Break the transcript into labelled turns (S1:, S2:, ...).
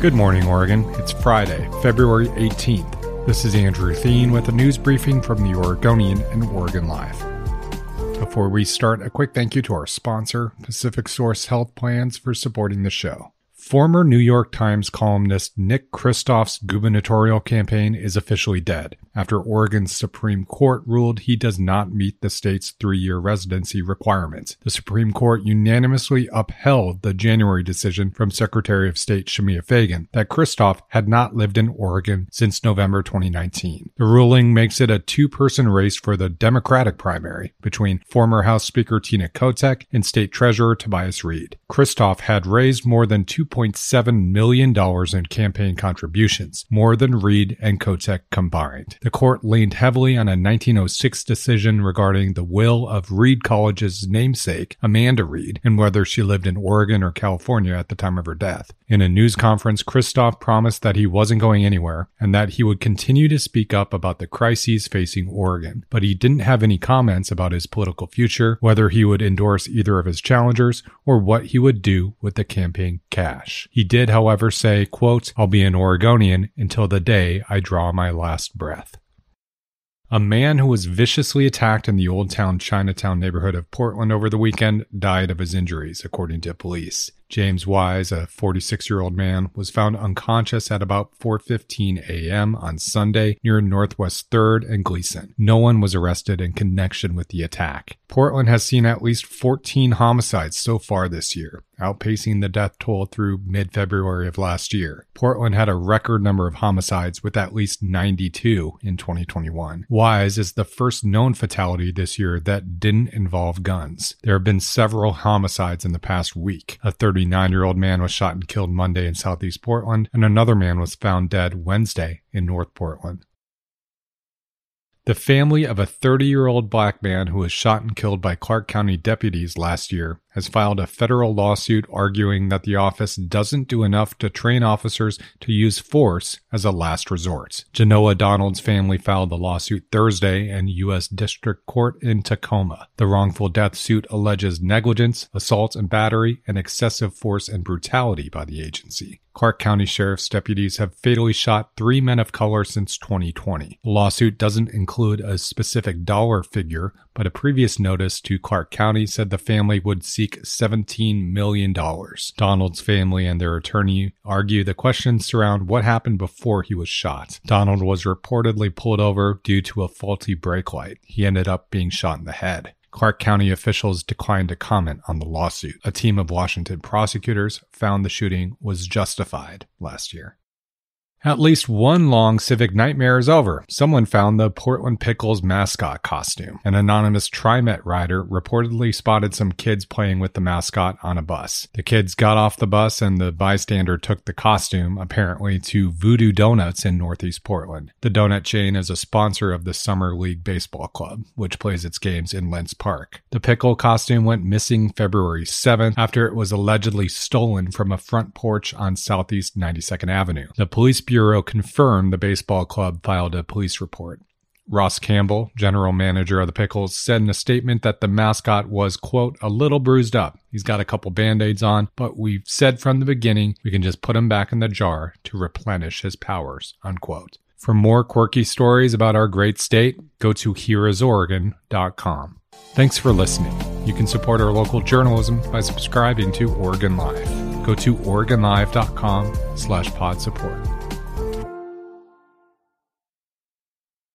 S1: Good morning, Oregon. It's Friday, February 18th. This is Andrew Theen with a news briefing from the Oregonian and Oregon Live. Before we start, a quick thank you to our sponsor, Pacific Source Health Plans, for supporting the show. Former New York Times columnist Nick Kristof's gubernatorial campaign is officially dead after Oregon's Supreme Court ruled he does not meet the state's three year residency requirements. The Supreme Court unanimously upheld the January decision from Secretary of State Shemia Fagan that Kristof had not lived in Oregon since November 2019. The ruling makes it a two person race for the Democratic primary between former House Speaker Tina Kotek and State Treasurer Tobias Read. Kristof had raised more than 2 $2.7 million in campaign contributions, more than Read and Kotek combined. The court leaned heavily on a 1906 decision regarding the will of Reed College's namesake, Amanda Reed, and whether she lived in Oregon or California at the time of her death. In a news conference, Kristof promised that he wasn't going anywhere and that he would continue to speak up about the crises facing Oregon, but he didn't have any comments about his political future, whether he would endorse either of his challengers, or what he would do with the campaign cash. He did, however, say, quote, I'll be an Oregonian until the day I draw my last breath. A man who was viciously attacked in the Old Town Chinatown neighborhood of Portland over the weekend died of his injuries, according to police. James Wise, a 46-year-old man, was found unconscious at about 4:15 a.m. on Sunday near Northwest 3rd and Glisan. No one was arrested in connection with the attack. Portland has seen at least 14 homicides so far this year, outpacing the death toll through mid-February of last year. Portland had a record number of homicides with at least 92 in 2021. Wise is the first known fatality this year that didn't involve guns. There have been several homicides in the past week. A 39 year old man was shot and killed Monday in southeast Portland, and another man was found dead Wednesday in North Portland. The family of a 30 year old black man who was shot and killed by Clark County deputies last year has filed a federal lawsuit arguing that the office doesn't do enough to train officers to use force as a last resort. Jenoah Donald's family filed the lawsuit Thursday in U.S. District Court in Tacoma. The wrongful death suit alleges negligence, assault and battery, and excessive force and brutality by the agency. Clark County Sheriff's deputies have fatally shot three men of color since 2020. The lawsuit doesn't include a specific dollar figure, but a previous notice to Clark County said the family would see seek $17 million. Donald's family and their attorney argue the questions surround what happened before he was shot. Donald was reportedly pulled over due to a faulty brake light. He ended up being shot in the head. Clark County officials declined to comment on the lawsuit. A team of Washington prosecutors found the shooting was justified last year. At least one long civic nightmare is over. Someone found the Portland Pickles mascot costume. An anonymous TriMet rider reportedly spotted some kids playing with the mascot on a bus. The kids got off the bus and the bystander took the costume, apparently, to Voodoo Donuts in Northeast Portland. The donut chain is a sponsor of the Summer League Baseball Club, which plays its games in Lents Park. The pickle costume went missing February 7th after it was allegedly stolen from a front porch on Southeast 92nd Avenue. The police Bureau confirmed the baseball club filed a police report. Ross Campbell, general manager of the Pickles, said in a statement that the mascot was, quote, a little bruised up. He's got a couple band aids on, but we've said from the beginning we can just put him back in the jar to replenish his powers, unquote. For more quirky stories about our great state, go to hereisoregon.com. Thanks for listening. You can support our local journalism by subscribing to Oregon Live. Go to oregonlive.com slash pod support.